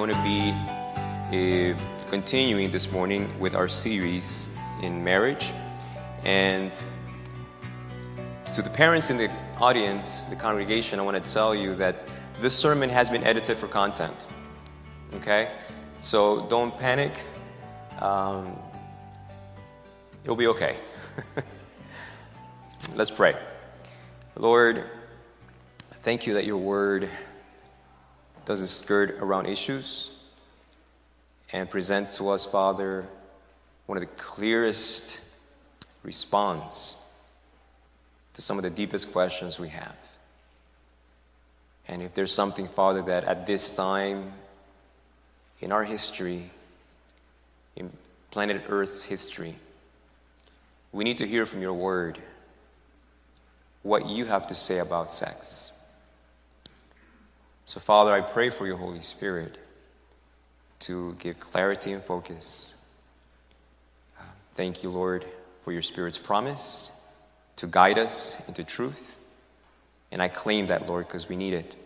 going to be uh, continuing this morning with our series in marriage. And to the parents in the audience, the congregation, I want to tell you that this sermon has been edited for content. Okay? So don't panic. Um, it'll be okay. Let's pray. Lord, thank you that your word doesn't skirt around issues and presents to us, Father, one of the clearest response to some of the deepest questions we have. And if there's something, Father, that at this time in our history, in planet Earth's history, we need to hear from your word what you have to say about sex. So, Father, I pray for your Holy Spirit to give clarity and focus. Thank you, Lord, for your Spirit's promise to guide us into truth. And I claim that, Lord, because we need it.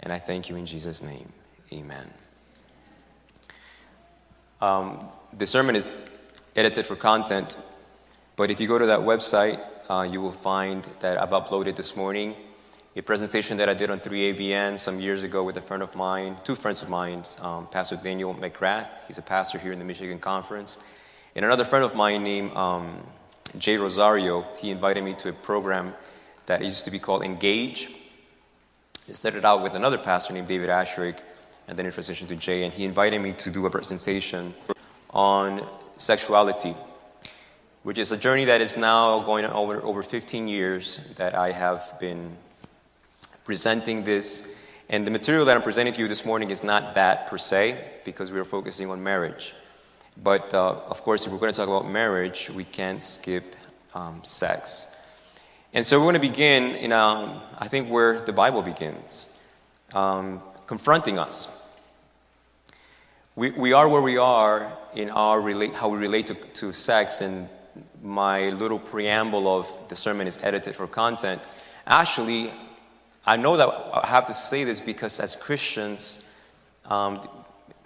And I thank you in Jesus' name. Amen. Um, the sermon is edited for content, but if you go to that website, uh, you will find that I've uploaded this morning a presentation that I did on 3ABN some years ago with a friend of mine, two friends of mine, um, Pastor Daniel McGrath. He's a pastor here in the Michigan Conference. And another friend of mine named um, Jay Rosario, he invited me to a program that used to be called Engage. It started out with another pastor named David Asscherick, and then it transitioned to Jay, and he invited me to do a presentation on sexuality, which is a journey that is now going on over, over 15 years that I have been presenting this. And the material that I'm presenting to you this morning is not that per se, because we are focusing on marriage. But uh, of course, if we're going to talk about marriage, we can't skip um, sex. And so we're going to begin in, um, I think, where the Bible begins, um, confronting us. We, we are where we are in our relate, how we relate to, to sex, and my little preamble of the sermon is edited for content. Actually, I know that I have to say this because as Christians, um,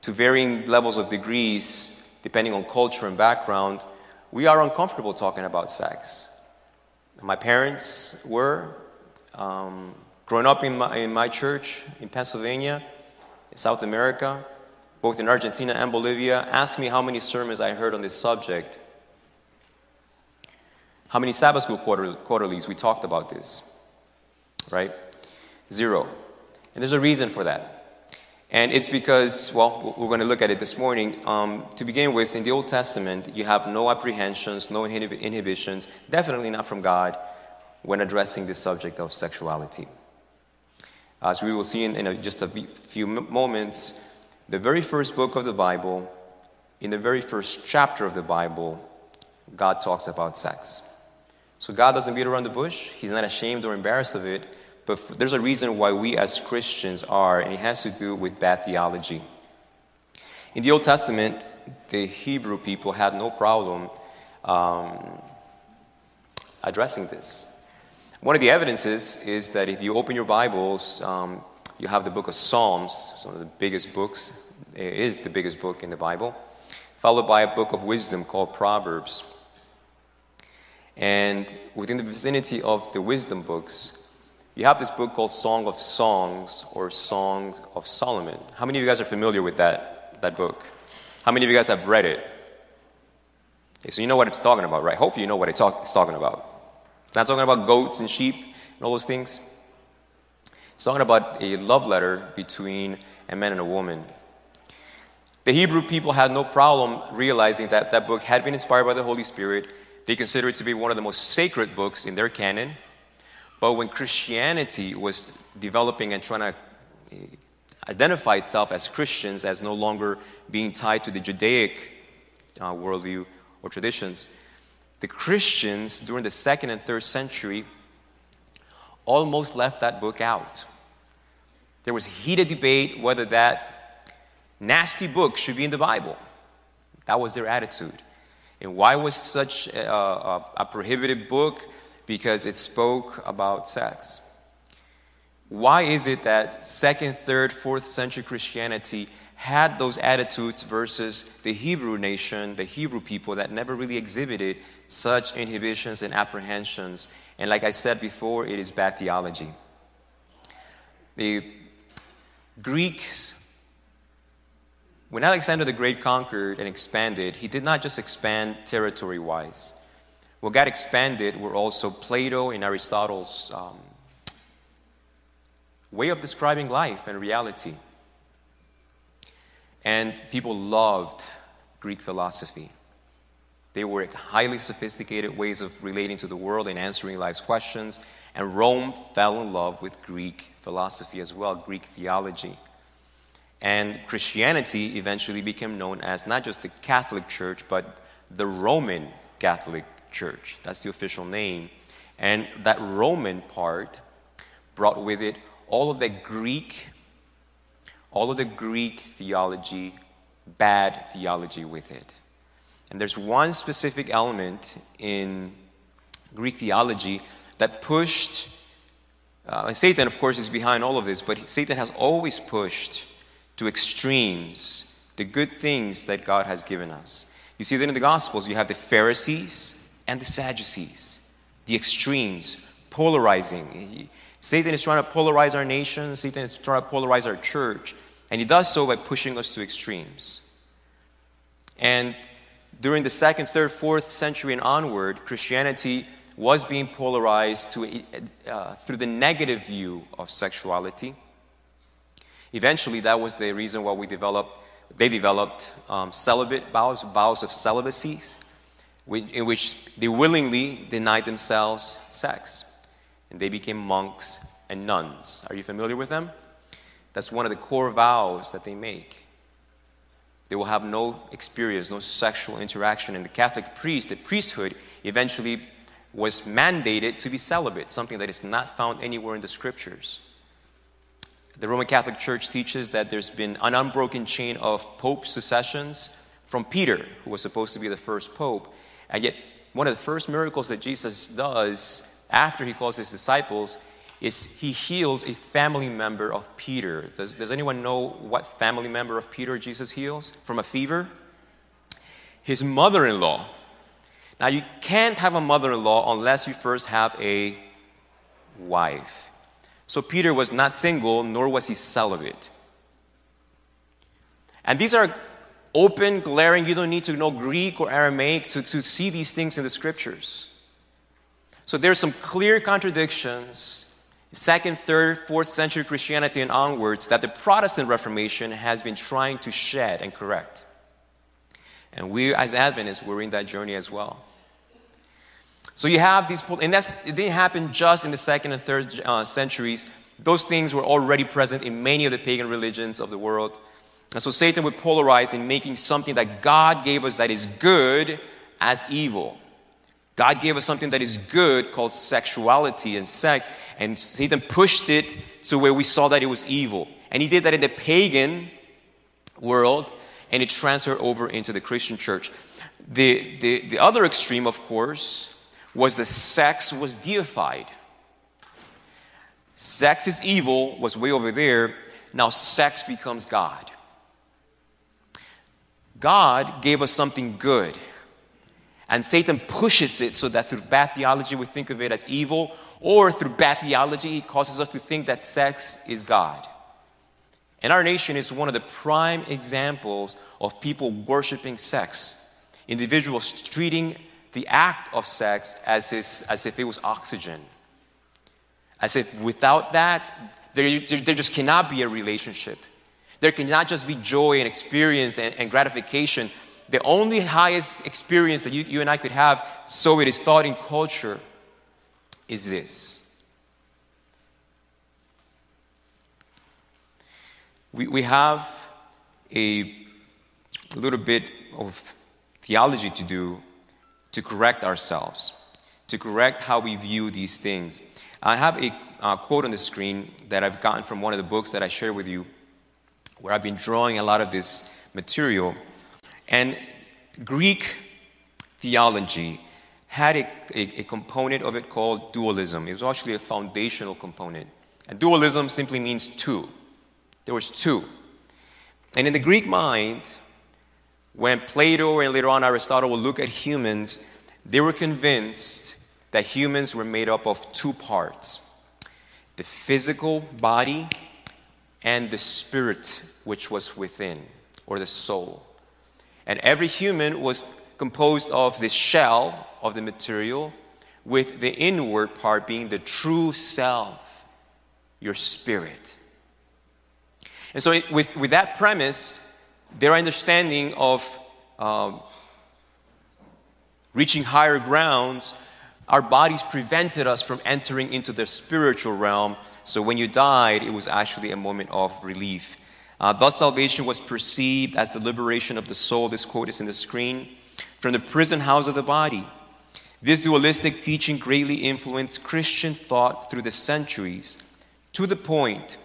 to varying levels of degrees, depending on culture and background, we are uncomfortable talking about sex. My parents were. Um, growing up in my, in my church in Pennsylvania, in South America, both in Argentina and Bolivia, asked me how many sermons I heard on this subject. How many Sabbath school quarter, quarterlies we talked about this, right? Zero. And there's a reason for that. And it's because, well, we're going to look at it this morning. Um, to begin with, in the Old Testament, you have no apprehensions, no inhibitions, definitely not from God, when addressing the subject of sexuality. As we will see in, in a, just a few moments, the very first book of the Bible, in the very first chapter of the Bible, God talks about sex. So God doesn't beat around the bush, He's not ashamed or embarrassed of it. But there's a reason why we as Christians are, and it has to do with bad theology. In the Old Testament, the Hebrew people had no problem um, addressing this. One of the evidences is that if you open your Bibles, um, you have the book of Psalms, it's one of the biggest books, it is the biggest book in the Bible, followed by a book of wisdom called Proverbs. And within the vicinity of the wisdom books, you have this book called Song of Songs or Song of Solomon. How many of you guys are familiar with that, that book? How many of you guys have read it? Okay, so you know what it's talking about, right? Hopefully you know what it's, talk, it's talking about. It's not talking about goats and sheep and all those things. It's talking about a love letter between a man and a woman. The Hebrew people had no problem realizing that that book had been inspired by the Holy Spirit. They consider it to be one of the most sacred books in their canon. But when Christianity was developing and trying to eh, identify itself as Christians, as no longer being tied to the Judaic uh, worldview or traditions, the Christians during the second and third century almost left that book out. There was heated debate whether that nasty book should be in the Bible. That was their attitude. And why was such a, a, a prohibited book? Because it spoke about sex. why is it that second, third, fourth century Christianity had those attitudes versus the Hebrew nation, the Hebrew people that never really exhibited such inhibitions and apprehensions? And like I said before, it is bad theology. The Greeks, when Alexander the Great conquered and expanded, he did not just expand territory wise. What got expanded were also Plato and Aristotle's um, way of describing life and reality. And people loved Greek philosophy. They were highly sophisticated ways of relating to the world and answering life's questions. And Rome fell in love with Greek philosophy as well, Greek theology. And Christianity eventually became known as not just the Catholic Church, but the Roman Catholic Church. That's the official name. And that Roman part brought with it all of the Greek, all of the Greek theology, bad theology with it. And there's one specific element in Greek theology that pushed, uh, and Satan, of course, is behind all of this, but Satan has always pushed to extremes the good things that God has given us. You see that in the Gospels, you have the Pharisees and the Sadducees, the extremes, polarizing. Satan is trying to polarize our nation, Satan is trying to polarize our church, and he does so by pushing us to extremes. And during the second, third, fourth century and onward, Christianity was being polarized to, uh, through the negative view of sexuality. Eventually, that was the reason why we developed, they developed um, celibate vows, vows of celibacy, in which they willingly denied themselves sex and they became monks and nuns. Are you familiar with them? That's one of the core vows that they make. They will have no experience, no sexual interaction. And the Catholic priest, the priesthood, eventually was mandated to be celibate, something that is not found anywhere in the scriptures. The Roman Catholic Church teaches that there's been an unbroken chain of pope successions from Peter, who was supposed to be the first pope. And yet, one of the first miracles that Jesus does after he calls his disciples is he heals a family member of Peter. Does, does anyone know what family member of Peter Jesus heals from a fever? His mother in law. Now, you can't have a mother in law unless you first have a wife. So, Peter was not single, nor was he celibate. And these are open, glaring, you don't need to know Greek or Aramaic to, to see these things in the scriptures. So there's some clear contradictions, second, third, fourth century Christianity and onwards, that the Protestant Reformation has been trying to shed and correct. And we, as Adventists, we're in that journey as well. So you have these, and that's, it didn't happen just in the second and third uh, centuries. Those things were already present in many of the pagan religions of the world. And so Satan would polarize in making something that God gave us that is good as evil. God gave us something that is good called sexuality and sex, and Satan pushed it to where we saw that it was evil. And he did that in the pagan world, and it transferred over into the Christian church. The, the, the other extreme, of course, was that sex was deified. Sex is evil, was way over there. Now sex becomes God. God gave us something good. And Satan pushes it so that through bad theology we think of it as evil, or through bad theology he causes us to think that sex is God. And our nation is one of the prime examples of people worshiping sex. Individuals treating the act of sex as, as if it was oxygen. As if without that, there, there just cannot be a relationship. There cannot just be joy and experience and, and gratification the only highest experience that you, you and I could have, so it is thought in culture, is this. We, we have a little bit of theology to do to correct ourselves, to correct how we view these things. I have a uh, quote on the screen that I've gotten from one of the books that I shared with you, where I've been drawing a lot of this material. And Greek theology had a, a, a, component of it called dualism. It was actually a foundational component. And dualism simply means two. There was two. And in the Greek mind, when Plato and later on Aristotle would look at humans, they were convinced that humans were made up of two parts the physical body and the spirit which was within, or the soul. And every human was composed of the shell of the material, with the inward part being the true self, your spirit. And so, with, with that premise, their understanding of um, reaching higher grounds, our bodies prevented us from entering into the spiritual realm. So, when you died, it was actually a moment of relief. Uh, thus, salvation was perceived as the liberation of the soul. This quote is in the screen from the prison house of the body. This dualistic teaching greatly influenced Christian thought through the centuries to the point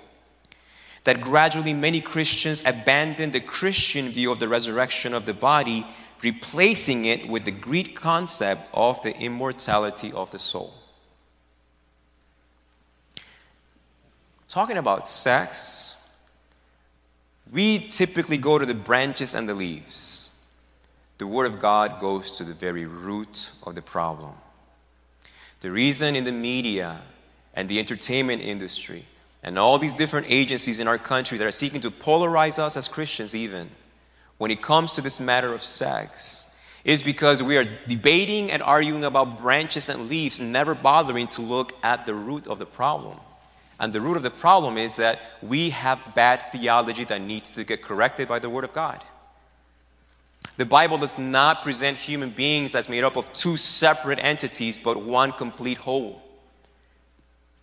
that gradually many Christians abandoned the Christian view of the resurrection of the body, replacing it with the Greek concept of the immortality of the soul. Talking about sex, we typically go to the branches and the leaves. The Word of God goes to the very root of the problem. The reason in the media and the entertainment industry and all these different agencies in our country that are seeking to polarize us as Christians, even when it comes to this matter of sex, is because we are debating and arguing about branches and leaves, never bothering to look at the root of the problem. And the root of the problem is that we have bad theology that needs to get corrected by the Word of God. The Bible does not present human beings as made up of two separate entities, but one complete whole.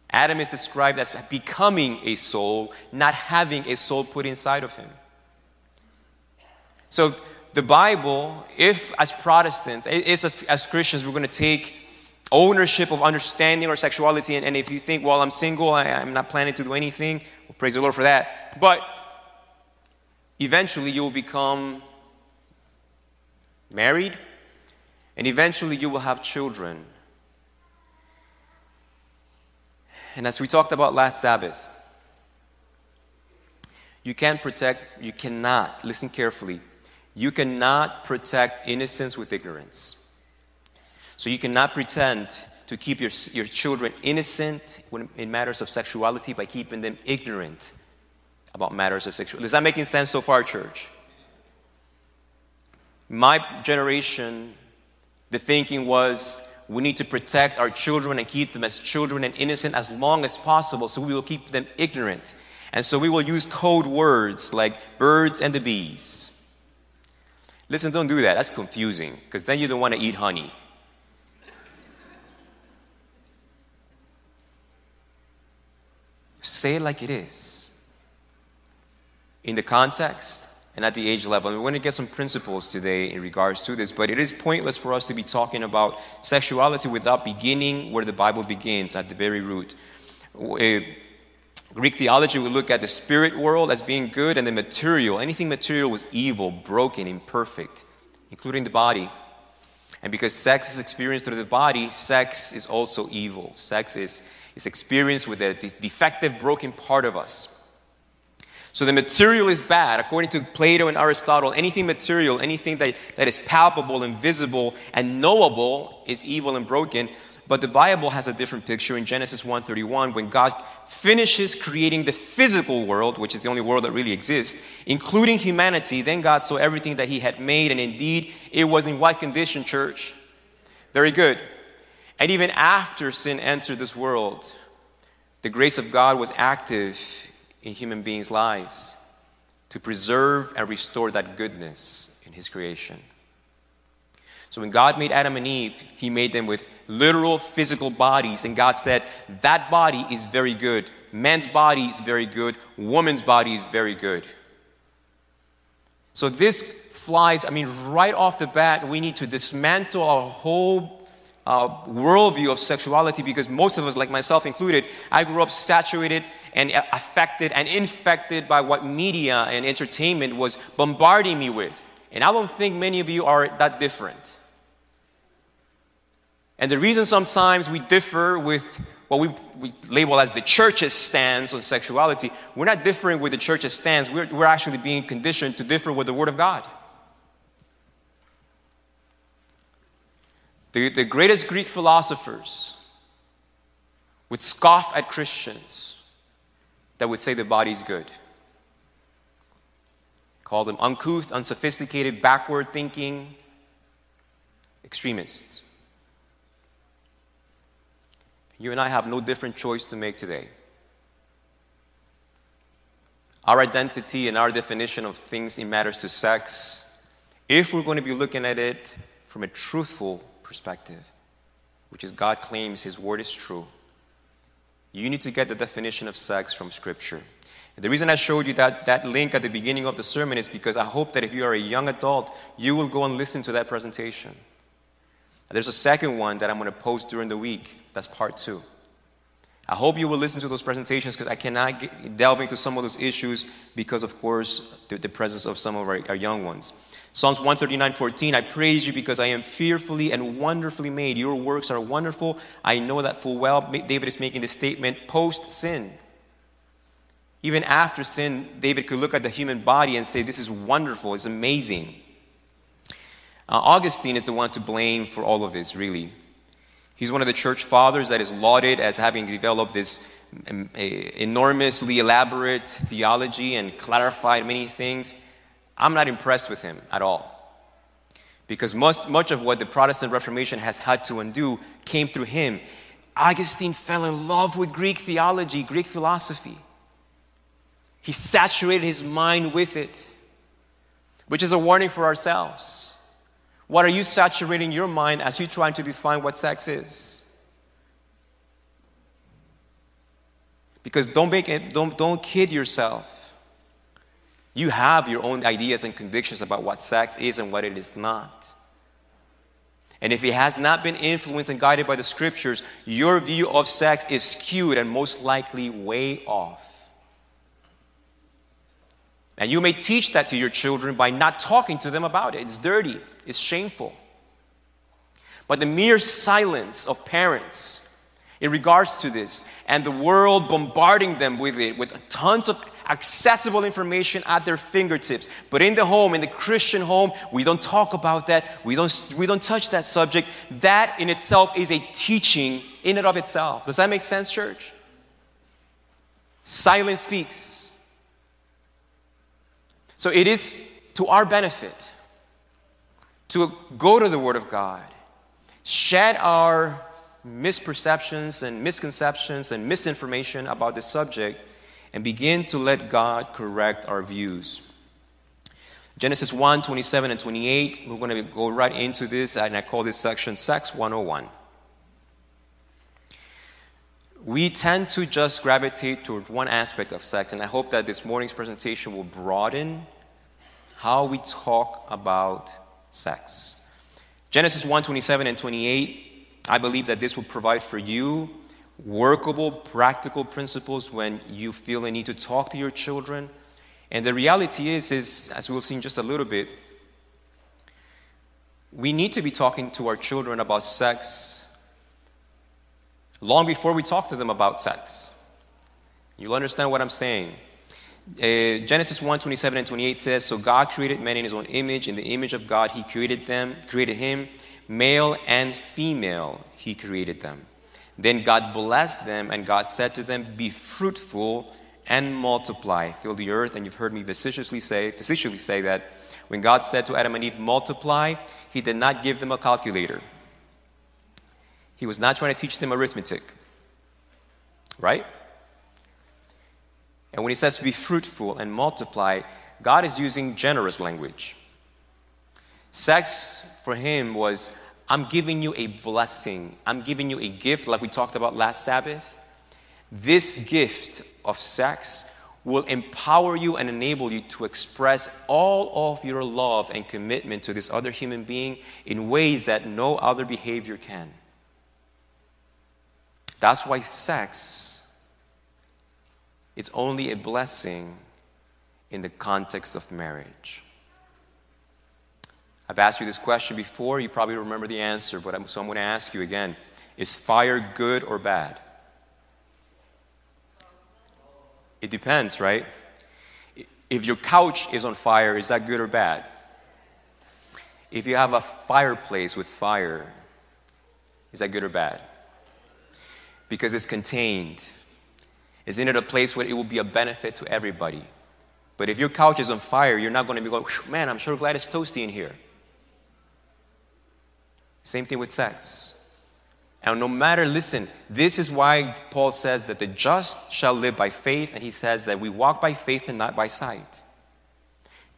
Adam is described as becoming a soul, not having a soul put inside of him. So, the Bible, if as Protestants, if as Christians, we're going to take ownership of understanding our sexuality, and, and if you think, well, I'm single, I, am not planning to do anything, well, praise the Lord for that. But eventually, you will become married, and eventually, you will have children. And as we talked about last Sabbath, you can't protect, you cannot, listen carefully, you cannot protect innocence with ignorance. So you cannot pretend to keep your, your children innocent when, in matters of sexuality by keeping them ignorant about matters of sexuality. Is that making sense so far, church? My generation, the thinking was we need to protect our children and keep them as children and innocent as long as possible, so we will keep them ignorant. And so we will use code words like birds and the bees. Listen, don't do that. That's confusing because then you don't want to eat honey. Say it like it is. In the context, and at the age level. we're going to get some principles today in regards to this, but it is pointless for us to be talking about sexuality without beginning where the Bible begins, at the very root. Eh, Greek theology would look at the spirit world as being good and the material. Anything material was evil, broken, imperfect, including the body. And because sex is experienced through the body, sex is also evil. Sex is, is experienced with the defective, broken part of us. So the material is bad. According to Plato and Aristotle, anything material, anything that, that is palpable and visible and knowable is evil and broken. But the Bible has a different picture in Genesis 1:31 when God finishes creating the physical world, which is the only world that really exists, including humanity. Then God saw everything that he had made and indeed it was in what condition, church? Very good. And even after sin entered this world, the grace of God was active in human beings' lives to preserve and restore that goodness in His creation. So when God made Adam and Eve, He made them with literal physical bodies, and God said, That body is very good. Man's body is very good. Woman's body is very good. So this flies, I mean, right off the bat, we need to dismantle our whole uh, worldview of sexuality because most of us, like myself included, I grew up saturated and affected and infected by what media and entertainment was bombarding me with. And I don't think many of you are that different. And the reason sometimes we differ with what we, we label as the church's stance on sexuality, we're not differing with the church's stance. We're, we're actually being conditioned to differ with the Word of God. The, the greatest Greek philosophers would scoff at Christians that would say the body's good. Call them uncouth, unsophisticated, backward thinking extremists. You and I have no different choice to make today. Our identity and our definition of things in matters to sex, if we're going to be looking at it from a truthful perspective, which is God claims His word is true, you need to get the definition of sex from Scripture. And the reason I showed you that, that link at the beginning of the sermon is because I hope that if you are a young adult, you will go and listen to that presentation. There's a second one that I'm going to post during the week. That's part two. I hope you will listen to those presentations because I cannot get, delve into some of those issues because, of course, the, the presence of some of our, our young ones. Psalms 139 14, I praise you because I am fearfully and wonderfully made. Your works are wonderful. I know that full well. David is making this statement post sin. Even after sin, David could look at the human body and say, This is wonderful, it's amazing. Uh, Augustine is the one to blame for all of this, really. He's one of the church fathers that is lauded as having developed this um, enormously elaborate theology and clarified many things. I'm not impressed with him at all. Because much, much of what the Protestant Reformation has had to undo came through him. Augustine fell in love with Greek theology, Greek philosophy. He saturated his mind with it, which is a warning for ourselves. What are you saturating your mind as you're trying to define what sex is? Because don't make it, don't, don't kid yourself. You have your own ideas and convictions about what sex is and what it is not. And if it has not been influenced and guided by the scriptures, your view of sex is skewed and most likely way off. And you may teach that to your children by not talking to them about it. It's dirty, it's shameful. But the mere silence of parents in regards to this and the world bombarding them with it, with tons of accessible information at their fingertips. But in the home, in the Christian home, we don't talk about that. We don't, we don't touch that subject. That in itself is a teaching in and of itself. Does that make sense, church? Silence speaks. So it is to our benefit to go to the Word of God, shed our misperceptions and misconceptions and misinformation about the subject, and begin to let God correct our views. Genesis 1 27 and 28, we're going to go right into this, and I call this section Sex 101. We tend to just gravitate toward one aspect of sex, and I hope that this morning's presentation will broaden how we talk about sex. Genesis 1 27 and 28, I believe that this will provide for you workable, practical principles when you feel a need to talk to your children. And the reality is, is as we'll see in just a little bit, we need to be talking to our children about sex long before we talk to them about sex. You'll understand what I'm saying. Uh, Genesis 1 27 and 28 says, So God created man in his own image. In the image of God, he created them, created him. Male and female, he created them. Then God blessed them, and God said to them, Be fruitful and multiply, fill the earth. And you've heard me facetiously say, facetiously say that when God said to Adam and Eve, multiply, he did not give them a calculator. He was not trying to teach them arithmetic. Right? And when he says be fruitful and multiply, God is using generous language. Sex for him was, I'm giving you a blessing. I'm giving you a gift, like we talked about last Sabbath. This gift of sex will empower you and enable you to express all of your love and commitment to this other human being in ways that no other behavior can. That's why sex it's only a blessing in the context of marriage. I've asked you this question before. You probably remember the answer, but I'm, so I'm going to ask you again Is fire good or bad? It depends, right? If your couch is on fire, is that good or bad? If you have a fireplace with fire, is that good or bad? Because it's contained. Isn't it a place where it will be a benefit to everybody? But if your couch is on fire, you're not going to be going, man, I'm sure glad it's toasty in here. Same thing with sex. And no matter, listen, this is why Paul says that the just shall live by faith, and he says that we walk by faith and not by sight.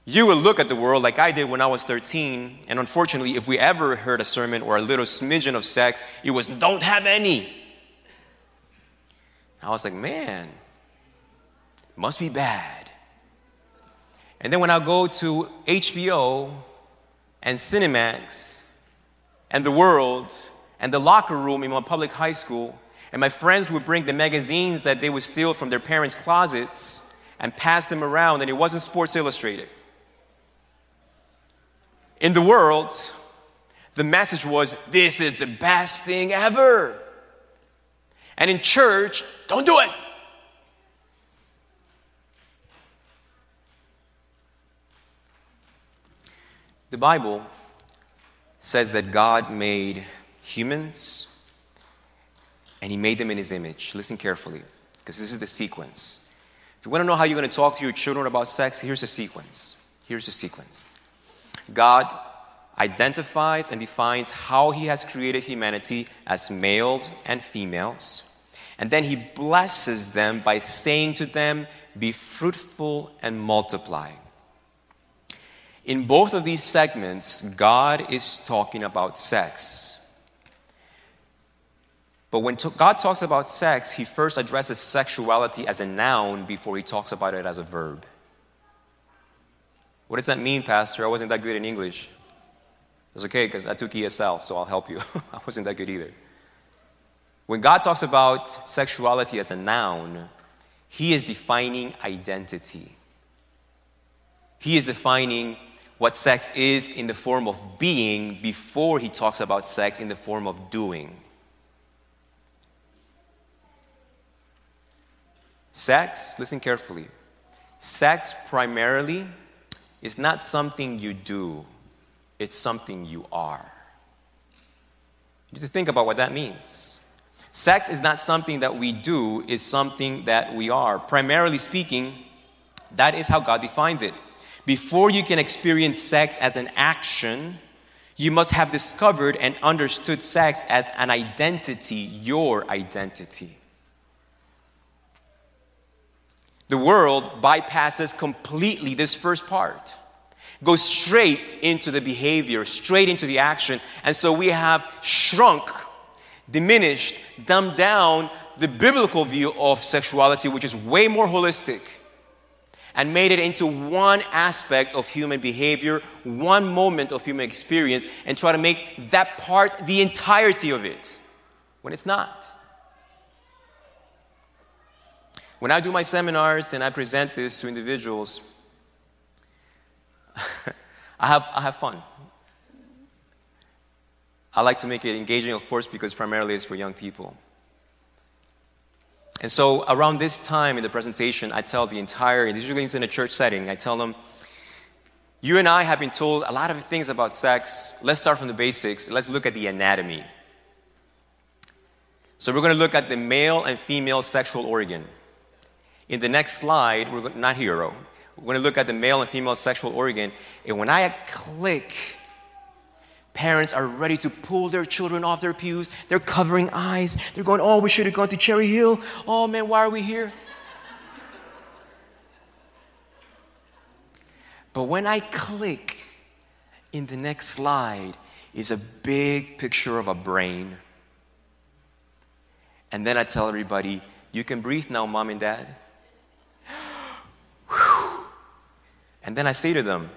You will look at the world like I did when I was 13, and unfortunately, if we ever heard a sermon or a little smidgen of sex, it was don't have any. I was like, man, must be bad. And then when I go to HBO and Cinemax and the world and the locker room in my public high school, and my friends would bring the magazines that they would steal from their parents' closets and pass them around, and it wasn't Sports Illustrated. In the world, the message was, This is the best thing ever. And in church, don't do it. The Bible says that God made humans and He made them in His image. Listen carefully, because this is the sequence. If you want to know how you're going to talk to your children about sex, here's a sequence. Here's the sequence God identifies and defines how He has created humanity as males and females. And then He blesses them by saying to them, Be fruitful and multiply. In both of these segments, God is talking about sex. But when God talks about sex, he first addresses sexuality as a noun before he talks about it as a verb. What does that mean, Pastor? I wasn't that good in English. That's okay, because I took ESL, so I'll help you. I wasn't that good either. When God talks about sexuality as a noun, he is defining identity. He is defining what sex is in the form of being before he talks about sex in the form of doing. Sex, listen carefully. Sex primarily is not something you do, it's something you are. You need to think about what that means. Sex is not something that we do, it's something that we are. Primarily speaking, that is how God defines it. Before you can experience sex as an action, you must have discovered and understood sex as an identity, your identity. The world bypasses completely this first part, goes straight into the behavior, straight into the action. And so we have shrunk, diminished, dumbed down the biblical view of sexuality, which is way more holistic and made it into one aspect of human behavior, one moment of human experience, and try to make that part the entirety of it when it's not. When I do my seminars and I present this to individuals, I, have, I have fun. I like to make it engaging, of course, because primarily it's for young people. And so around this time in the presentation, I tell the entire, usually it's in a church setting, I tell them, you and I have been told a lot of things about sex. Let's start from the basics. Let's look at the anatomy. So we're going to look at the male and female sexual organ. In the next slide, we're not hero. We're going to look at the male and female sexual organ. And when I click Parents are ready to pull their children off their pews. They're covering eyes. They're going, Oh, we should have gone to Cherry Hill. Oh, man, why are we here? But when I click in the next slide, is a big picture of a brain. And then I tell everybody, You can breathe now, mom and dad. and then I say to them,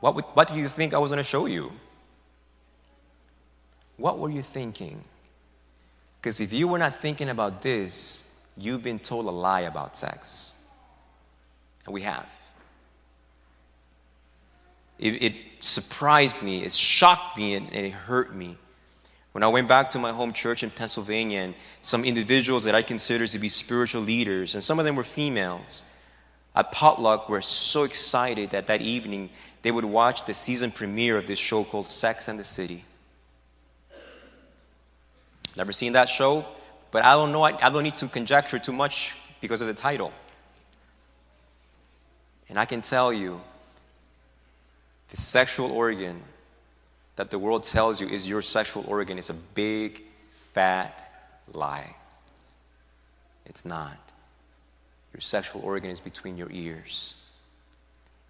what, would, what do you think I was going to show you? What were you thinking? Because if you were not thinking about this, you've been told a lie about sex. And we have. It, it surprised me, it shocked me, and, and it hurt me When I went back to my home church in Pennsylvania, and some individuals that I consider to be spiritual leaders, and some of them were females, at potluck were so excited that that evening they would watch the season premiere of this show called Sex and the City. Never seen that show, but I don't know, I, I don't need to conjecture too much because of the title. And I can tell you, the sexual organ that the world tells you is your sexual organ is a big, fat lie. It's not. Your sexual organ is between your ears.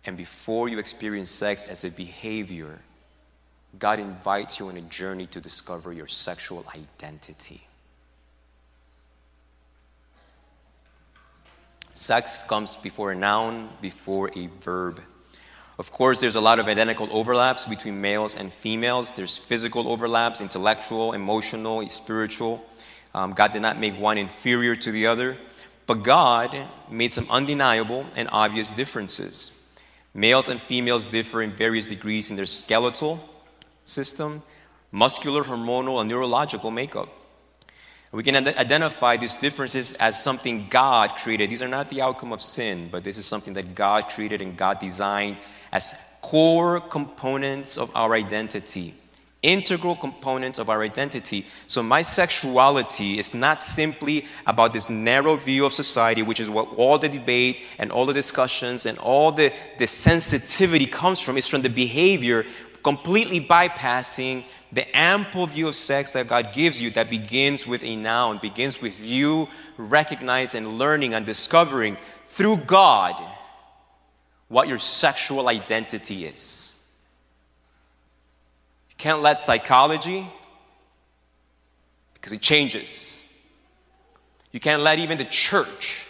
And before you experience sex as a behavior, God invites you on a journey to discover your sexual identity. Sex comes before a noun, before a verb. Of course, there's a lot of identical overlaps between males and females. There's physical overlaps, intellectual, emotional, spiritual. Um, God did not make one inferior to the other, but God made some undeniable and obvious differences. Males and females differ in various degrees in their skeletal system, muscular, hormonal, and neurological makeup. We can identify these differences as something God created. These are not the outcome of sin, but this is something that God created and God designed as core components of our identity, integral components of our identity. So, my sexuality is not simply about this narrow view of society, which is what all the debate and all the discussions and all the, the sensitivity comes from. It's from the behavior completely bypassing the ample view of sex that God gives you that begins with a noun, begins with you recognizing and learning and discovering through God what your sexual identity is. Can't let psychology, because it changes. You can't let even the church,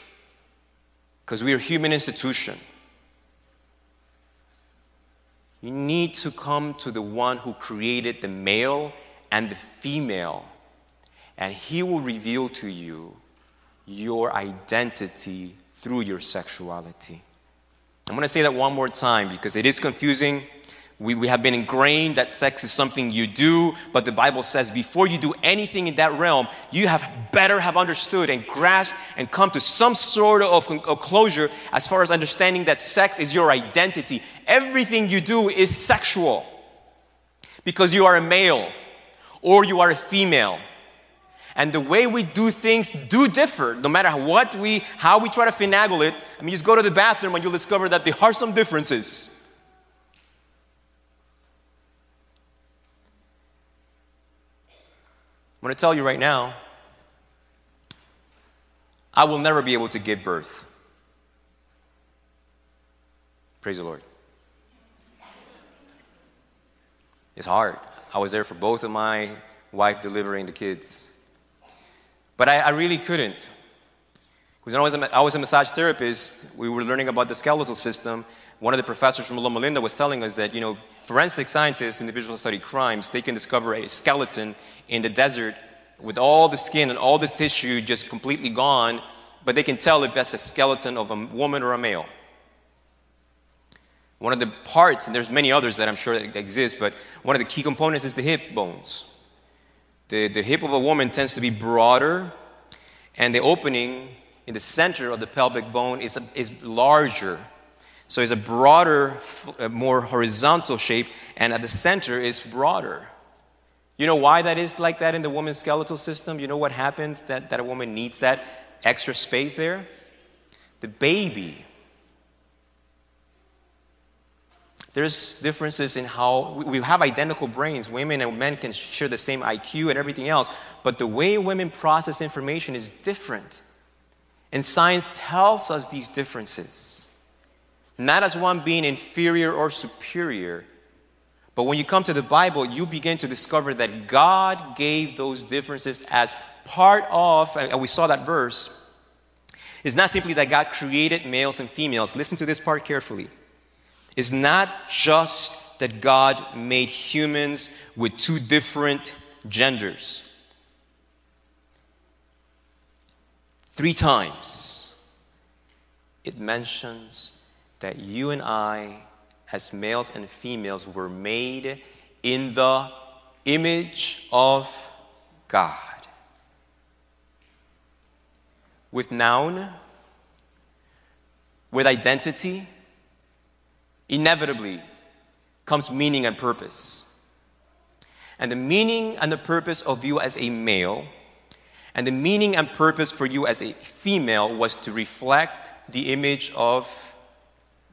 because we are a human institution. You need to come to the one who created the male and the female, and he will reveal to you your identity through your sexuality. I'm going to say that one more time because it is confusing we, we have been ingrained that sex is something you do, but the Bible says before you do anything in that realm, you have better have understood and grasped and come to some sort of, of closure as far as understanding that sex is your identity. Everything you do is sexual because you are a male or you are a female. And the way we do things do differ no matter what we how we try to finagle it. I mean just go to the bathroom and you'll discover that there are some differences I'm going to tell you right now, I will never be able to give birth. Praise the Lord. It's hard. I was there for both of my wife delivering the kids. But I, I really couldn't. Because I was, a, I was a massage therapist, we were learning about the skeletal system. One of the professors from Loma Linda was telling us that, you know, forensic scientists, individuals who study crimes, they can discover a skeleton in the desert with all the skin and all this tissue just completely gone, but they can tell if that's a skeleton of a woman or a male. One of the parts, and there's many others that I'm sure that exist, but one of the key components is the hip bones. The, the hip of a woman tends to be broader, and the opening in the center of the pelvic bone is, a, is larger. So it's a broader, more horizontal shape, and at the center is broader. You know why that is like that in the woman's skeletal system? You know what happens that, that a woman needs that extra space there? The baby. There's differences in how we have identical brains. Women and men can share the same IQ and everything else, but the way women process information is different. And science tells us these differences not as one being inferior or superior. But when you come to the Bible, you begin to discover that God gave those differences as part of, and we saw that verse, it's not simply that God created males and females. Listen to this part carefully. It's not just that God made humans with two different genders. Three times it mentions that you and I, as males and females, were made in the image of God. With noun, with identity, inevitably comes meaning and purpose. And the meaning and the purpose of you as a male, and the meaning and purpose for you as a female was to reflect the image of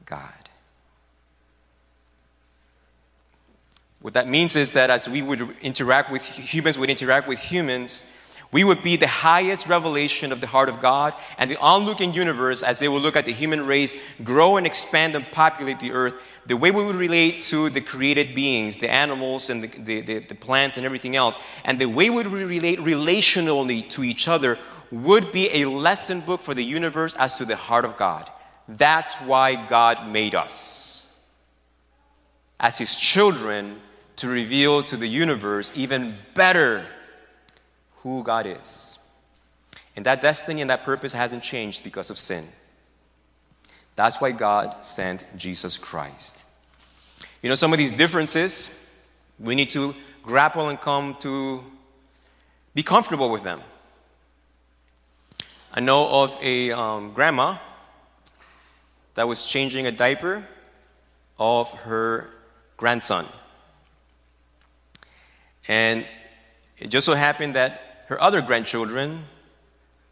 God. What that means is that as we would interact with humans, would interact with humans, we would be the highest revelation of the heart of God and the onlooking universe as they will look at the human race grow and expand and populate the earth. The way we would relate to the created beings, the animals and the, the, the, the plants and everything else, and the way we would relate relationally to each other would be a lesson book for the universe as to the heart of God. That's why God made us. As His children, to reveal to the universe even better who God is. And that destiny and that purpose hasn't changed because of sin. That's why God sent Jesus Christ. You know, some of these differences, we need to grapple and come to be comfortable with them. I know of a um, grandma that was changing a diaper of her grandson. And it just so happened that her other grandchildren,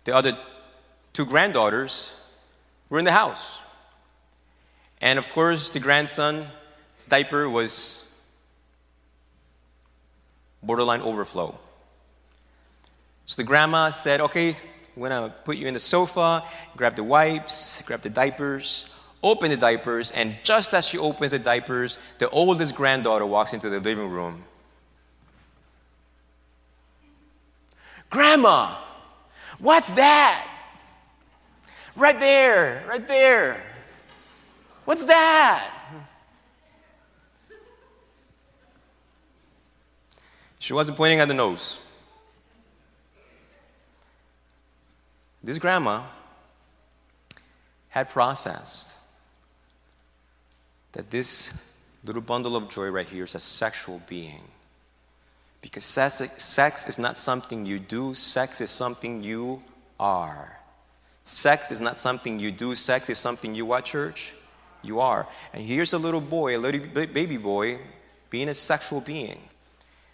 the other two granddaughters, were in the house. And of course, the grandson's diaper was borderline overflow. So the grandma said, Okay, I'm gonna put you in the sofa, grab the wipes, grab the diapers, open the diapers, and just as she opens the diapers, the oldest granddaughter walks into the living room Grandma, what's that? Right there, right there. What's that? She wasn't pointing at the nose. This grandma had processed that this little bundle of joy right here is a sexual being. Because sex, is not something you do, sex is something you are. Sex is not something you do, sex is something you what, church? You are. And here's a little boy, a little baby boy, being a sexual being.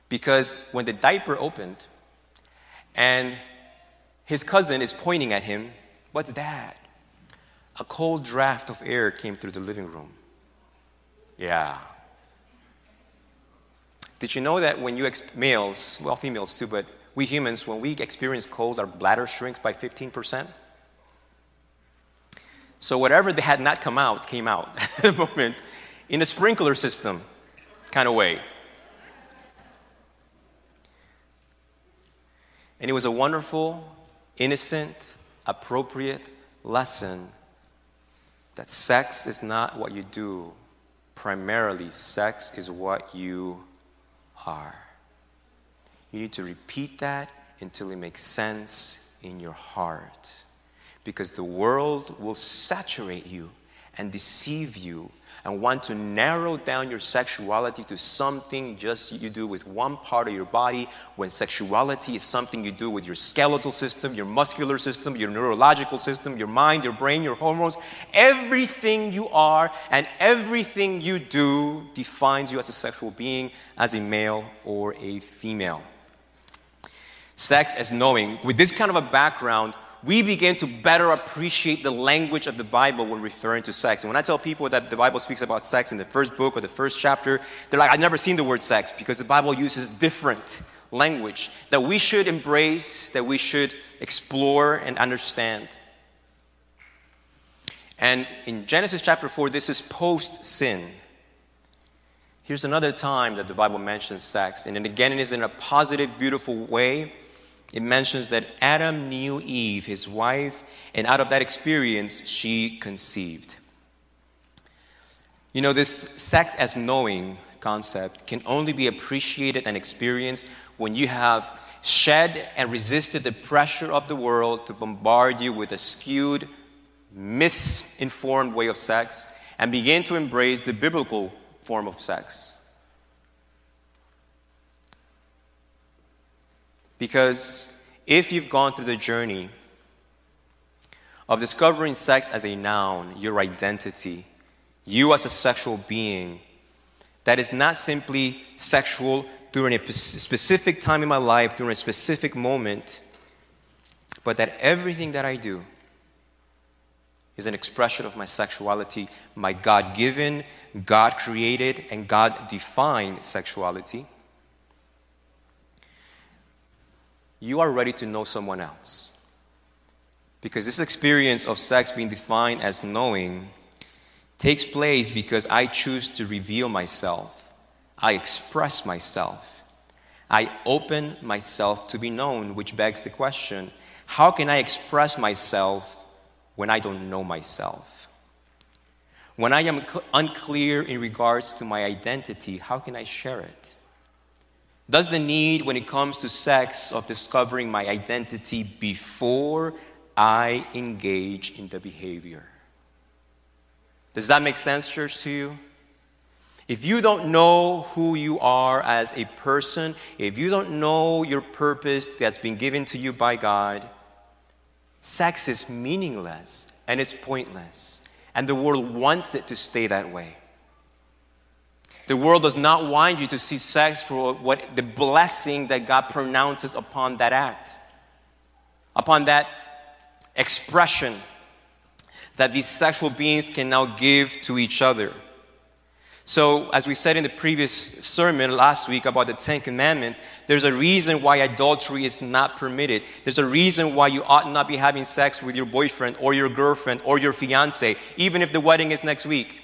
Because when the diaper opened and his cousin is pointing at him, what's that? A cold draft of air came through the living room. Yeah, did you know that when you, ex- males, well, females too, but we humans, when we experience cold, our bladder shrinks by 15%? So whatever they had not come out came out at the moment in a sprinkler system kind of way. And it was a wonderful, innocent, appropriate lesson that sex is not what you do. Primarily, sex is what you are. You need to repeat that until it makes sense in your heart. Because the world will saturate you and deceive you and want to narrow down your sexuality to something just you do with one part of your body when sexuality is something you do with your skeletal system, your muscular system, your neurological system, your mind, your brain, your hormones. Everything you are and everything you do defines you as a sexual being, as a male or a female. Sex as knowing, with this kind of a background, we begin to better appreciate the language of the Bible when referring to sex. And when I tell people that the Bible speaks about sex in the first book or the first chapter, they're like, I've never seen the word sex because the Bible uses different language that we should embrace, that we should explore and understand. And in Genesis chapter 4, this is post sin. Here's another time that the Bible mentions sex, and again, it is in a positive, beautiful way it mentions that Adam knew Eve, his wife, and out of that experience, she conceived. You know, this sex as knowing concept can only be appreciated and experienced when you have shed and resisted the pressure of the world to bombard you with a skewed, misinformed way of sex and begin to embrace the biblical form of sex. Because if you've gone through the journey of discovering sex as a noun, your identity, you as a sexual being, that is not simply sexual during a specific time in my life, during a specific moment, but that everything that I do is an expression of my sexuality, my God given, God created, and God defined sexuality. You are ready to know someone else. Because this experience of sex being defined as knowing takes place because I choose to reveal myself, I express myself, I open myself to be known, which begs the question how can I express myself when I don't know myself? When I am unclear in regards to my identity, how can I share it? Does the need, when it comes to sex, of discovering my identity before I engage in the behavior? Does that make sense, church, to you? If you don't know who you are as a person, if you don't know your purpose that's been given to you by God, Sex is meaningless and it's pointless. And the world wants it to stay that way. The world does not want you to see sex for what the blessing that God pronounces upon that act, upon that expression that these sexual beings can now give to each other. So, as we said in the previous sermon last week about the Ten Commandments, there's a reason why adultery is not permitted. There's a reason why you ought not be having sex with your boyfriend or your girlfriend or your fiance, even if the wedding is next week.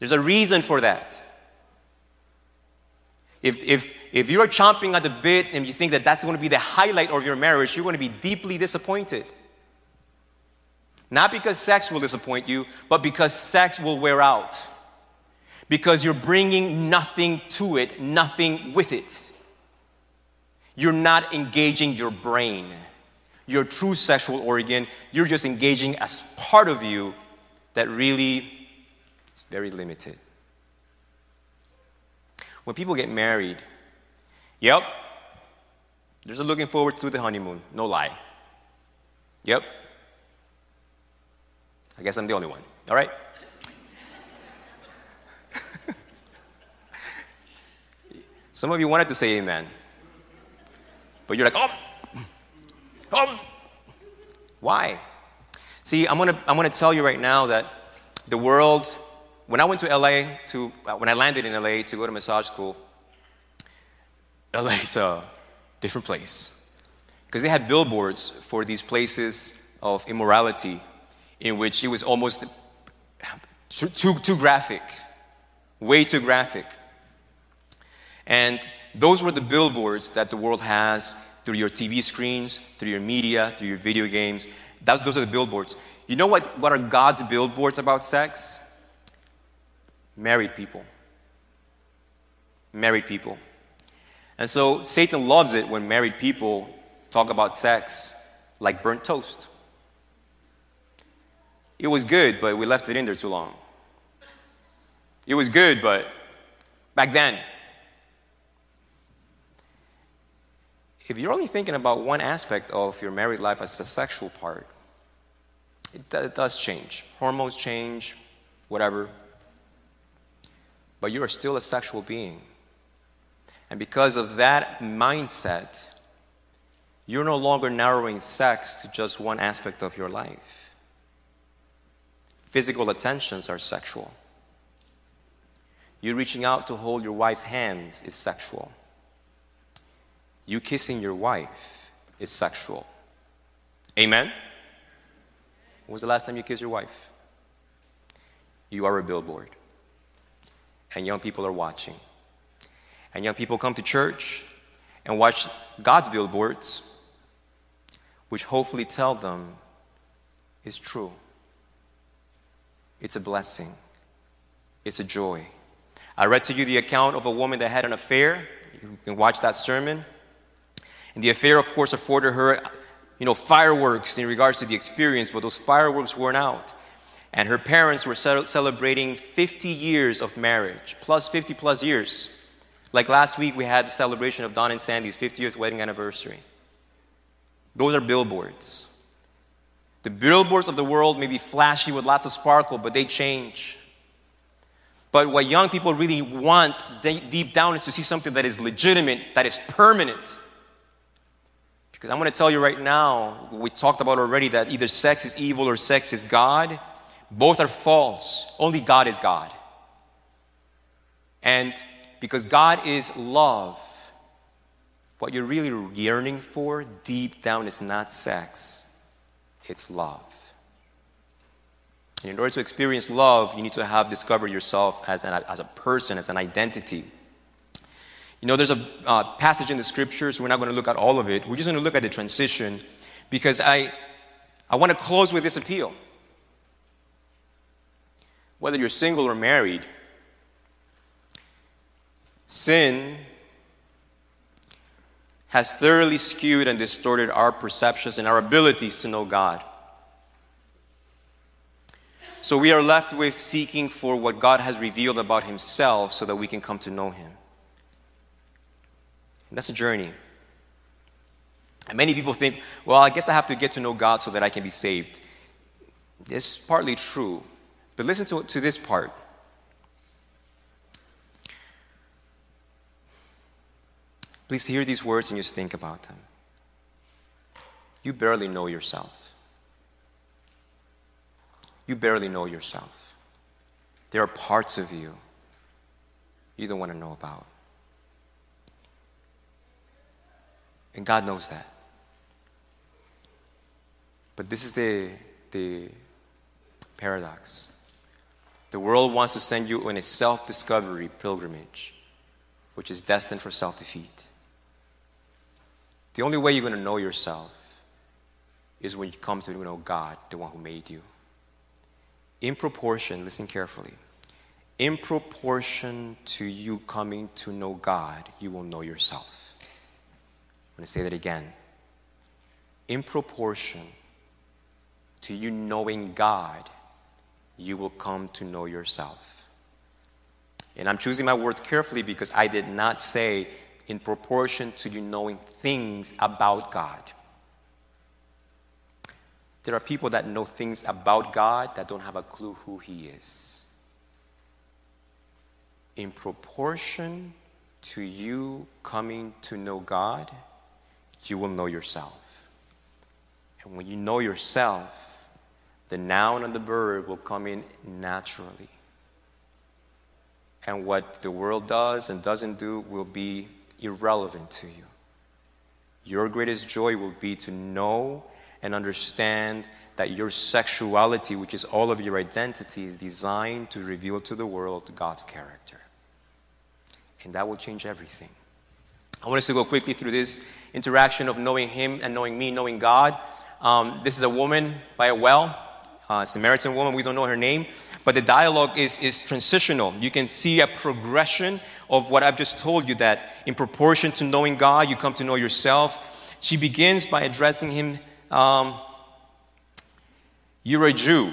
There's a reason for that. If, if, if you're chomping at the bit and you think that that's going to be the highlight of your marriage, you're going to be deeply disappointed. Not because sex will disappoint you, but because sex will wear out because you're bringing nothing to it, nothing with it. You're not engaging your brain, your true sexual organ. You're just engaging as part of you that really very limited. When people get married, yep, there's a looking forward to the honeymoon, no lie. Yep. I guess I'm the only one, all right? Some of you wanted to say amen. But you're like, oh, oh. Why? See, I'm gonna, I'm gonna tell you right now that the world, when I went to LA, to, uh, when I landed in LA to go to massage school, LA is a different place. Because they had billboards for these places of immorality in which it was almost too, too graphic, way too graphic. And those were the billboards that the world has through your TV screens, through your media, through your video games. That's, those are the billboards. You know what, what are God's billboards about sex? Married people. Married people. And so Satan loves it when married people talk about sex like burnt toast. It was good, but we left it in there too long. It was good, but back then, if you're only thinking about one aspect of your married life as a sexual part, it does change. Hormones change, whatever. But you are still a sexual being. And because of that mindset, you're no longer narrowing sex to just one aspect of your life. Physical attentions are sexual. You reaching out to hold your wife's hands is sexual. You kissing your wife is sexual. Amen? When was the last time you kissed your wife? You are a billboard. And young people are watching. And young people come to church and watch God's billboards, which hopefully tell them is true. It's a blessing, it's a joy. I read to you the account of a woman that had an affair. You can watch that sermon. And the affair, of course, afforded her, you know, fireworks in regards to the experience, but those fireworks weren't out. And her parents were celebrating 50 years of marriage, plus 50 plus years Like last week, we had the celebration of Don and Sandy's 50th wedding anniversary. Those are billboards. The billboards of the world may be flashy with lots of sparkle, but they change. But what young people really want deep down is to see something that is legitimate, that is permanent. Because I'm going to tell you right now, we talked about already that either sex is evil or sex is God. Both are false. Only God is God. And because God is love, what you're really yearning for deep down is not sex, it's love. And in order to experience love, you need to have discovered yourself as, an, as a person, as an identity. You know, there's a uh, passage in the scriptures, we're not going to look at all of it. We're just going to look at the transition because I, I want to close with this appeal. Whether you're single or married, sin has thoroughly skewed and distorted our perceptions and our abilities to know God. So we are left with seeking for what God has revealed about Himself so that we can come to know Him. And that's a journey. And many people think, well, I guess I have to get to know God so that I can be saved. It's partly true. But listen to, to this part. Please hear these words and just think about them. You barely know yourself you barely know yourself. There are parts of you you don't want to know about. And God knows that. But this is the, the paradox. The world wants to send you on a self discovery pilgrimage, which is destined for self defeat. The only way you're going to know yourself is when you come to know God, the one who made you in proportion, listen carefully, in proportion to you coming to know God, you will know yourself. I'm going to say that again. In proportion to you knowing God, you will come to know yourself. And I'm choosing my words carefully because I did not say in proportion to you knowing things about God. There are people that know things about God that don't have a clue who He is. In proportion to you coming to know God, you will know yourself. And when you know yourself, the noun and the verb will come in naturally. And what the world does and doesn't do will be irrelevant to you. Your greatest joy will be to know and understand that your sexuality, which is all of your identity, is designed to reveal to the world God's character. And that will change everything. I want us to go quickly through this interaction of knowing Him and knowing me, knowing God. Um, this is a woman by a well, a Samaritan woman. We don't know her name, but the dialogue is, is transitional. You can see a progression of what I've just told you that in proportion to knowing God, you come to know yourself. She begins by addressing Him um, You're a Jew.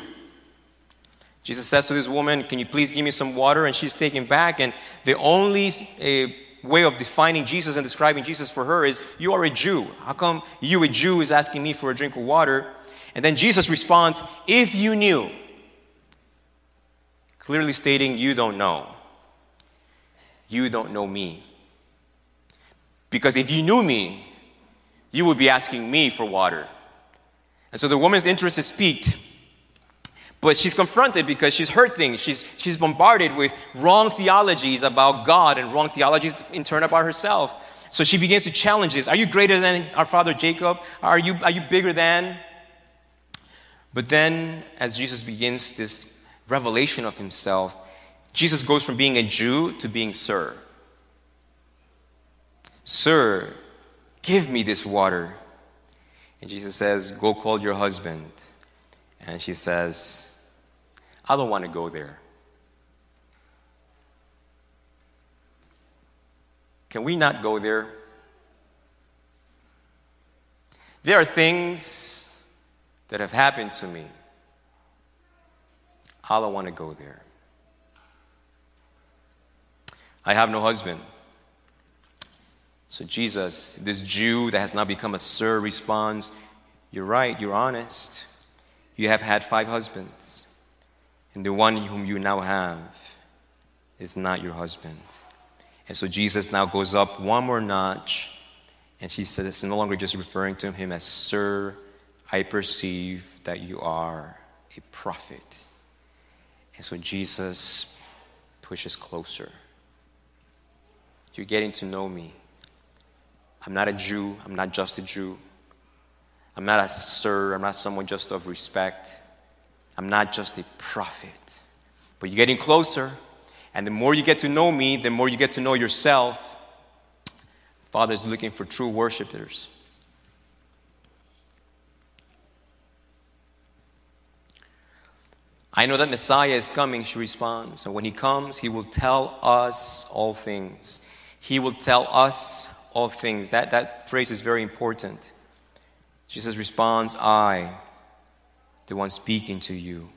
Jesus says to this woman, Can you please give me some water? And she's taken back. And the only uh, way of defining Jesus and describing Jesus for her is, You are a Jew. How come you, a Jew, is asking me for a drink of water? And then Jesus responds, If you knew, clearly stating, You don't know. You don't know me. Because if you knew me, you would be asking me for water. And so the woman's interest is piqued. But she's confronted because she's heard things. She's, she's bombarded with wrong theologies about God and wrong theologies in turn about herself. So she begins to challenge this. Are you greater than our father Jacob? Are you, are you bigger than? But then, as Jesus begins this revelation of himself, Jesus goes from being a Jew to being Sir. Sir, give me this water. And Jesus says, Go call your husband. And she says, I don't want to go there. Can we not go there? There are things that have happened to me. I don't want to go there. I have no husband. So Jesus, this Jew that has now become a sir, responds, You're right, you're honest. You have had five husbands, and the one whom you now have is not your husband. And so Jesus now goes up one more notch, and she says it's no longer just referring to him as Sir, I perceive that you are a prophet. And so Jesus pushes closer. You're getting to know me. I'm not a Jew, I'm not just a Jew. I'm not a sir, I'm not someone just of respect. I'm not just a prophet. But you're getting closer, and the more you get to know me, the more you get to know yourself. Father is looking for true worshipers. I know that Messiah is coming, she responds. And when he comes, he will tell us all things. He will tell us all things. That, that phrase is very important. Jesus responds, I, the one speaking to you,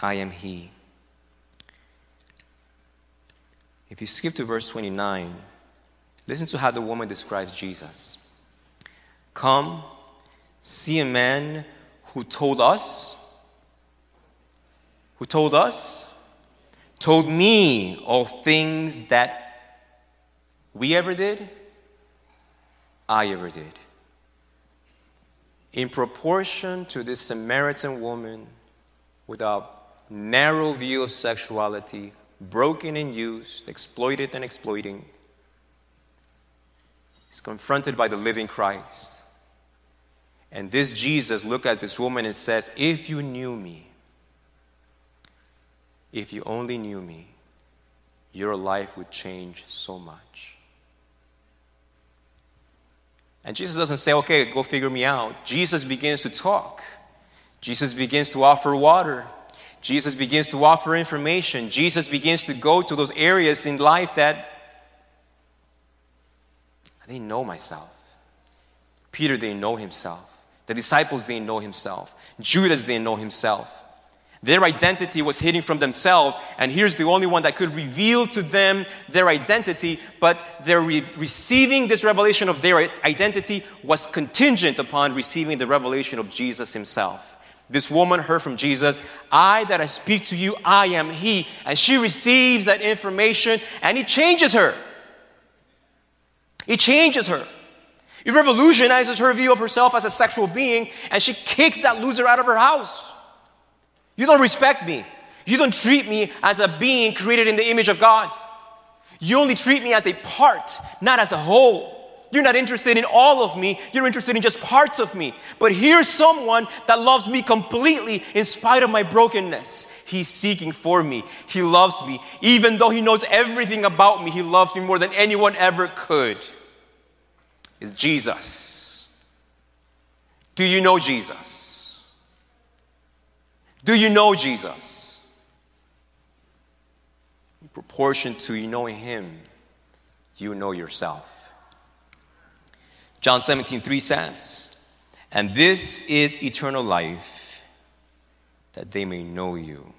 I am He. If you skip to verse 29, listen to how the woman describes Jesus. Come, see a man who told us, who told us, told me all things that we ever did, I ever did. In proportion to this Samaritan woman with a narrow view of sexuality, broken and used, exploited and exploiting, is confronted by the living Christ. And this Jesus looks at this woman and says, If you knew me, if you only knew me, your life would change so much. And Jesus doesn't say, okay, go figure me out. Jesus begins to talk. Jesus begins to offer water. Jesus begins to offer information. Jesus begins to go to those areas in life that I didn't know myself. Peter didn't know himself. The disciples didn't know himself. Judas didn't know himself. Their identity was hidden from themselves, and here's the only one that could reveal to them their identity, but their re- receiving this revelation of their identity was contingent upon receiving the revelation of Jesus himself. This woman heard from Jesus, I that I speak to you, I am he. And she receives that information and it changes her. It changes her. It revolutionizes her view of herself as a sexual being, and she kicks that loser out of her house. You don't respect me. You don't treat me as a being created in the image of God. You only treat me as a part, not as a whole. You're not interested in all of me, you're interested in just parts of me. But here's someone that loves me completely in spite of my brokenness. He's seeking for me, He loves me. Even though He knows everything about me, He loves me more than anyone ever could. Is Jesus. Do you know Jesus? Do you know Jesus? In proportion to you knowing him, you know yourself. John 17, 3 says, And this is eternal life, that they may know you,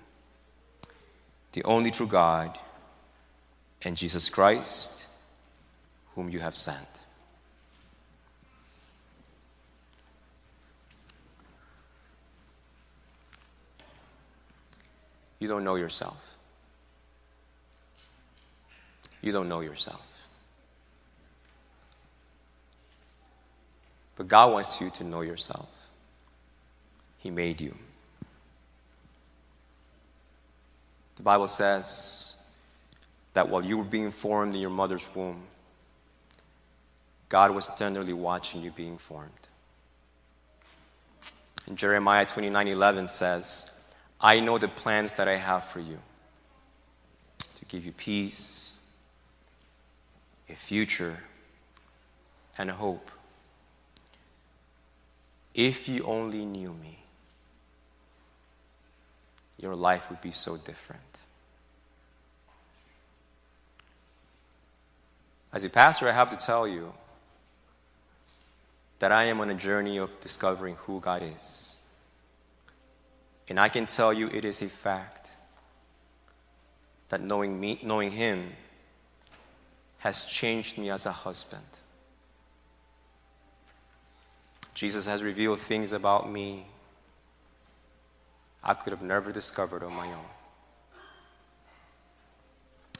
the only true God, and Jesus Christ, whom you have sent. You don't know yourself. You don't know yourself. But God wants you to know yourself. He made you. The Bible says that while you were being formed in your mother's womb, God was tenderly watching you being formed. And Jeremiah 29 11 says, I know the plans that I have for you to give you peace, a future, and a hope. If you only knew me, your life would be so different. As a pastor, I have to tell you that I am on a journey of discovering who God is. And I can tell you it is a fact that knowing me, knowing him has changed me as a husband. Jesus has revealed things about me I could have never discovered on my own.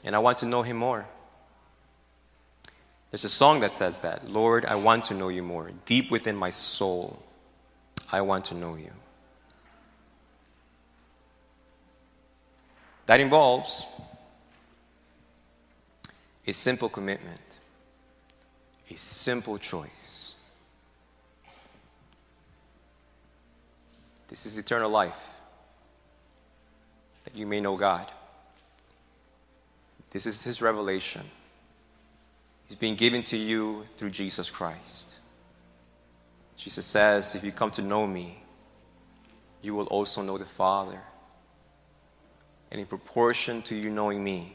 And I want to know Him more. There's a song that says that Lord, I want to know you more. Deep within my soul, I want to know you. That involves a simple commitment, a simple choice. This is eternal life, that you may know God. This is His revelation. He's being given to you through Jesus Christ. Jesus says, If you come to know me, you will also know the Father. And in proportion to you knowing me,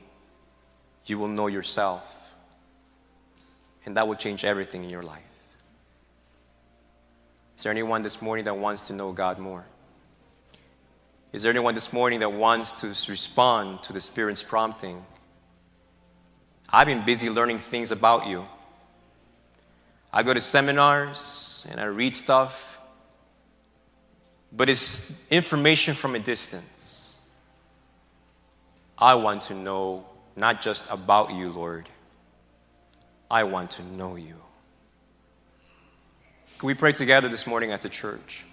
you will know yourself. And that will change everything in your life. Is there anyone this morning that wants to know God more? Is there anyone this morning that wants to respond to the Spirit's prompting? I've been busy learning things about you. I go to seminars and I read stuff, but it's information from a distance. I want to know not just about you, Lord, I want to know you. Can we pray together this morning as a church?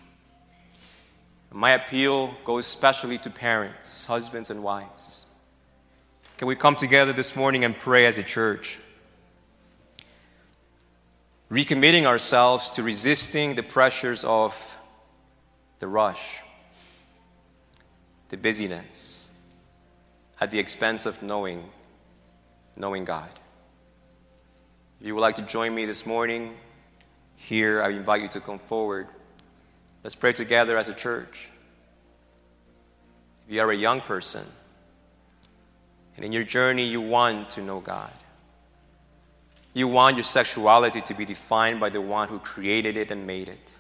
My appeal goes especially to parents, husbands, and wives. Can we come together this morning and pray as a church? Recommitting ourselves to resisting the pressures of the rush, the busyness, at the expense of knowing, knowing God. If you would like to join me this morning, here I invite you to come forward. Let's pray together as a church. If you are a young person, and in your journey, you want to know God. You want your sexuality to be defined by the one who created it and made it.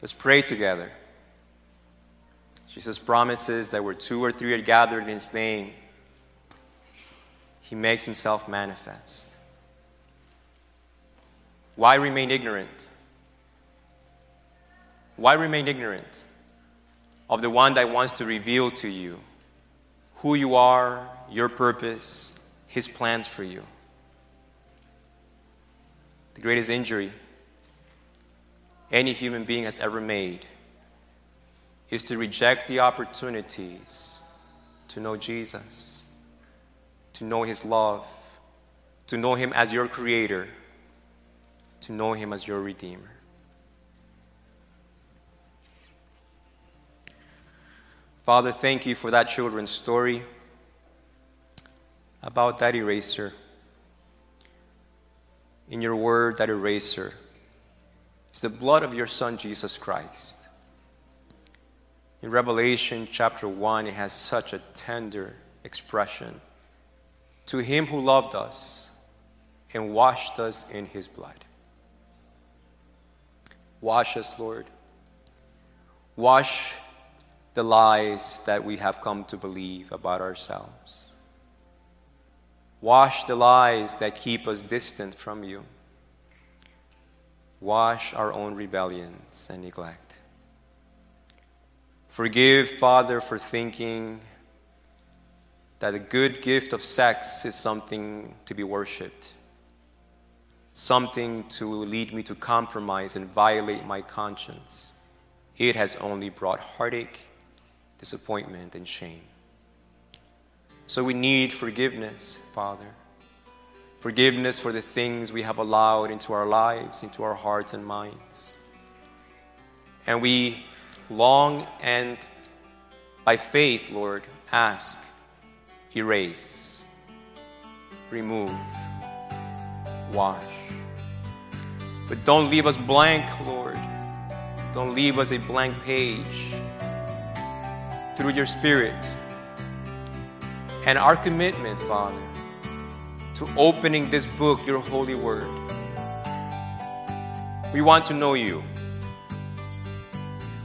Let's pray together. Jesus promises that where two or three are gathered in His name, He makes Himself manifest. Why remain ignorant? Why remain ignorant of the one that wants to reveal to you who you are, your purpose, His plans for you. The greatest injury any human being has ever made is to reject the opportunities to know Jesus, to know His love, to know Him as your Creator, to know Him as your Redeemer. Father, thank you for that children's story about that eraser. In your word, that eraser is the blood of your Son, Jesus Christ. In Revelation chapter 1, it has such a tender expression. To him who loved us and washed us in his blood. Wash us, Lord. Wash the lies that we have come to believe about ourselves. Wash the lies that keep us distant from you. Wash our own rebellions and neglect. Forgive, Father, for thinking that the good gift of sex is something to be worshiped, something to lead me to compromise and violate my conscience. It has only brought heartache disappointment, and shame. So we need forgiveness, Father. Forgiveness for the things we have allowed into our lives, into our hearts and minds. And we long and by faith, Lord, ask, erase, remove, wash. But don't leave us blank, Lord. Don't leave us a blank page through your Spirit. And our commitment, Father, to opening this book, your holy word. We want to know you.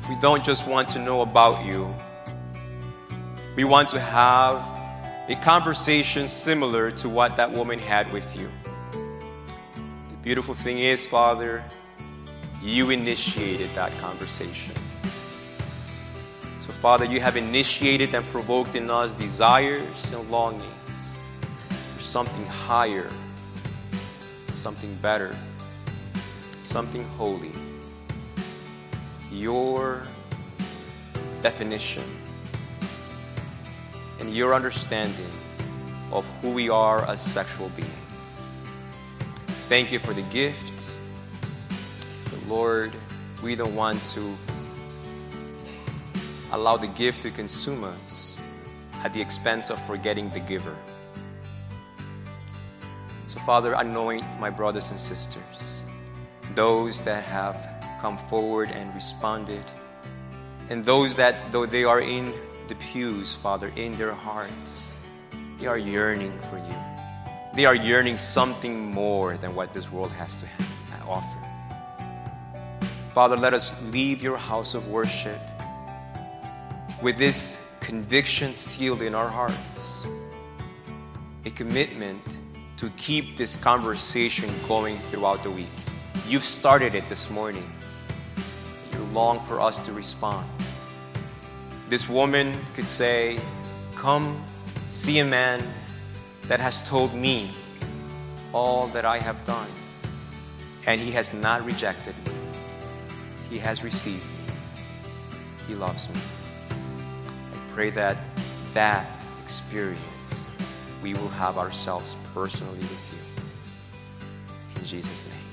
We don't just want to know about you. We want to have a conversation similar to what that woman had with you. The beautiful thing is, Father, you initiated that conversation. So, Father, you have initiated and provoked in us desires and longings for something higher, something better, something holy. Your definition and your understanding of who we are as sexual beings. Thank you for the gift. But Lord, we don't want to allow the gift to consume us at the expense of forgetting the giver. So, Father, anoint my brothers and sisters, those that have come forward and responded, and those that, though they are in the pews, Father, in their hearts, they are yearning for you. They are yearning something more than what this world has to offer. Father, let us leave your house of worship with this conviction sealed in our hearts, a commitment to keep this conversation going throughout the week. You've started it this morning. Long for us to respond. This woman could say, Come see a man that has told me all that I have done, and he has not rejected me. He has received me. He loves me. I pray that that experience we will have ourselves personally with you. In Jesus' name.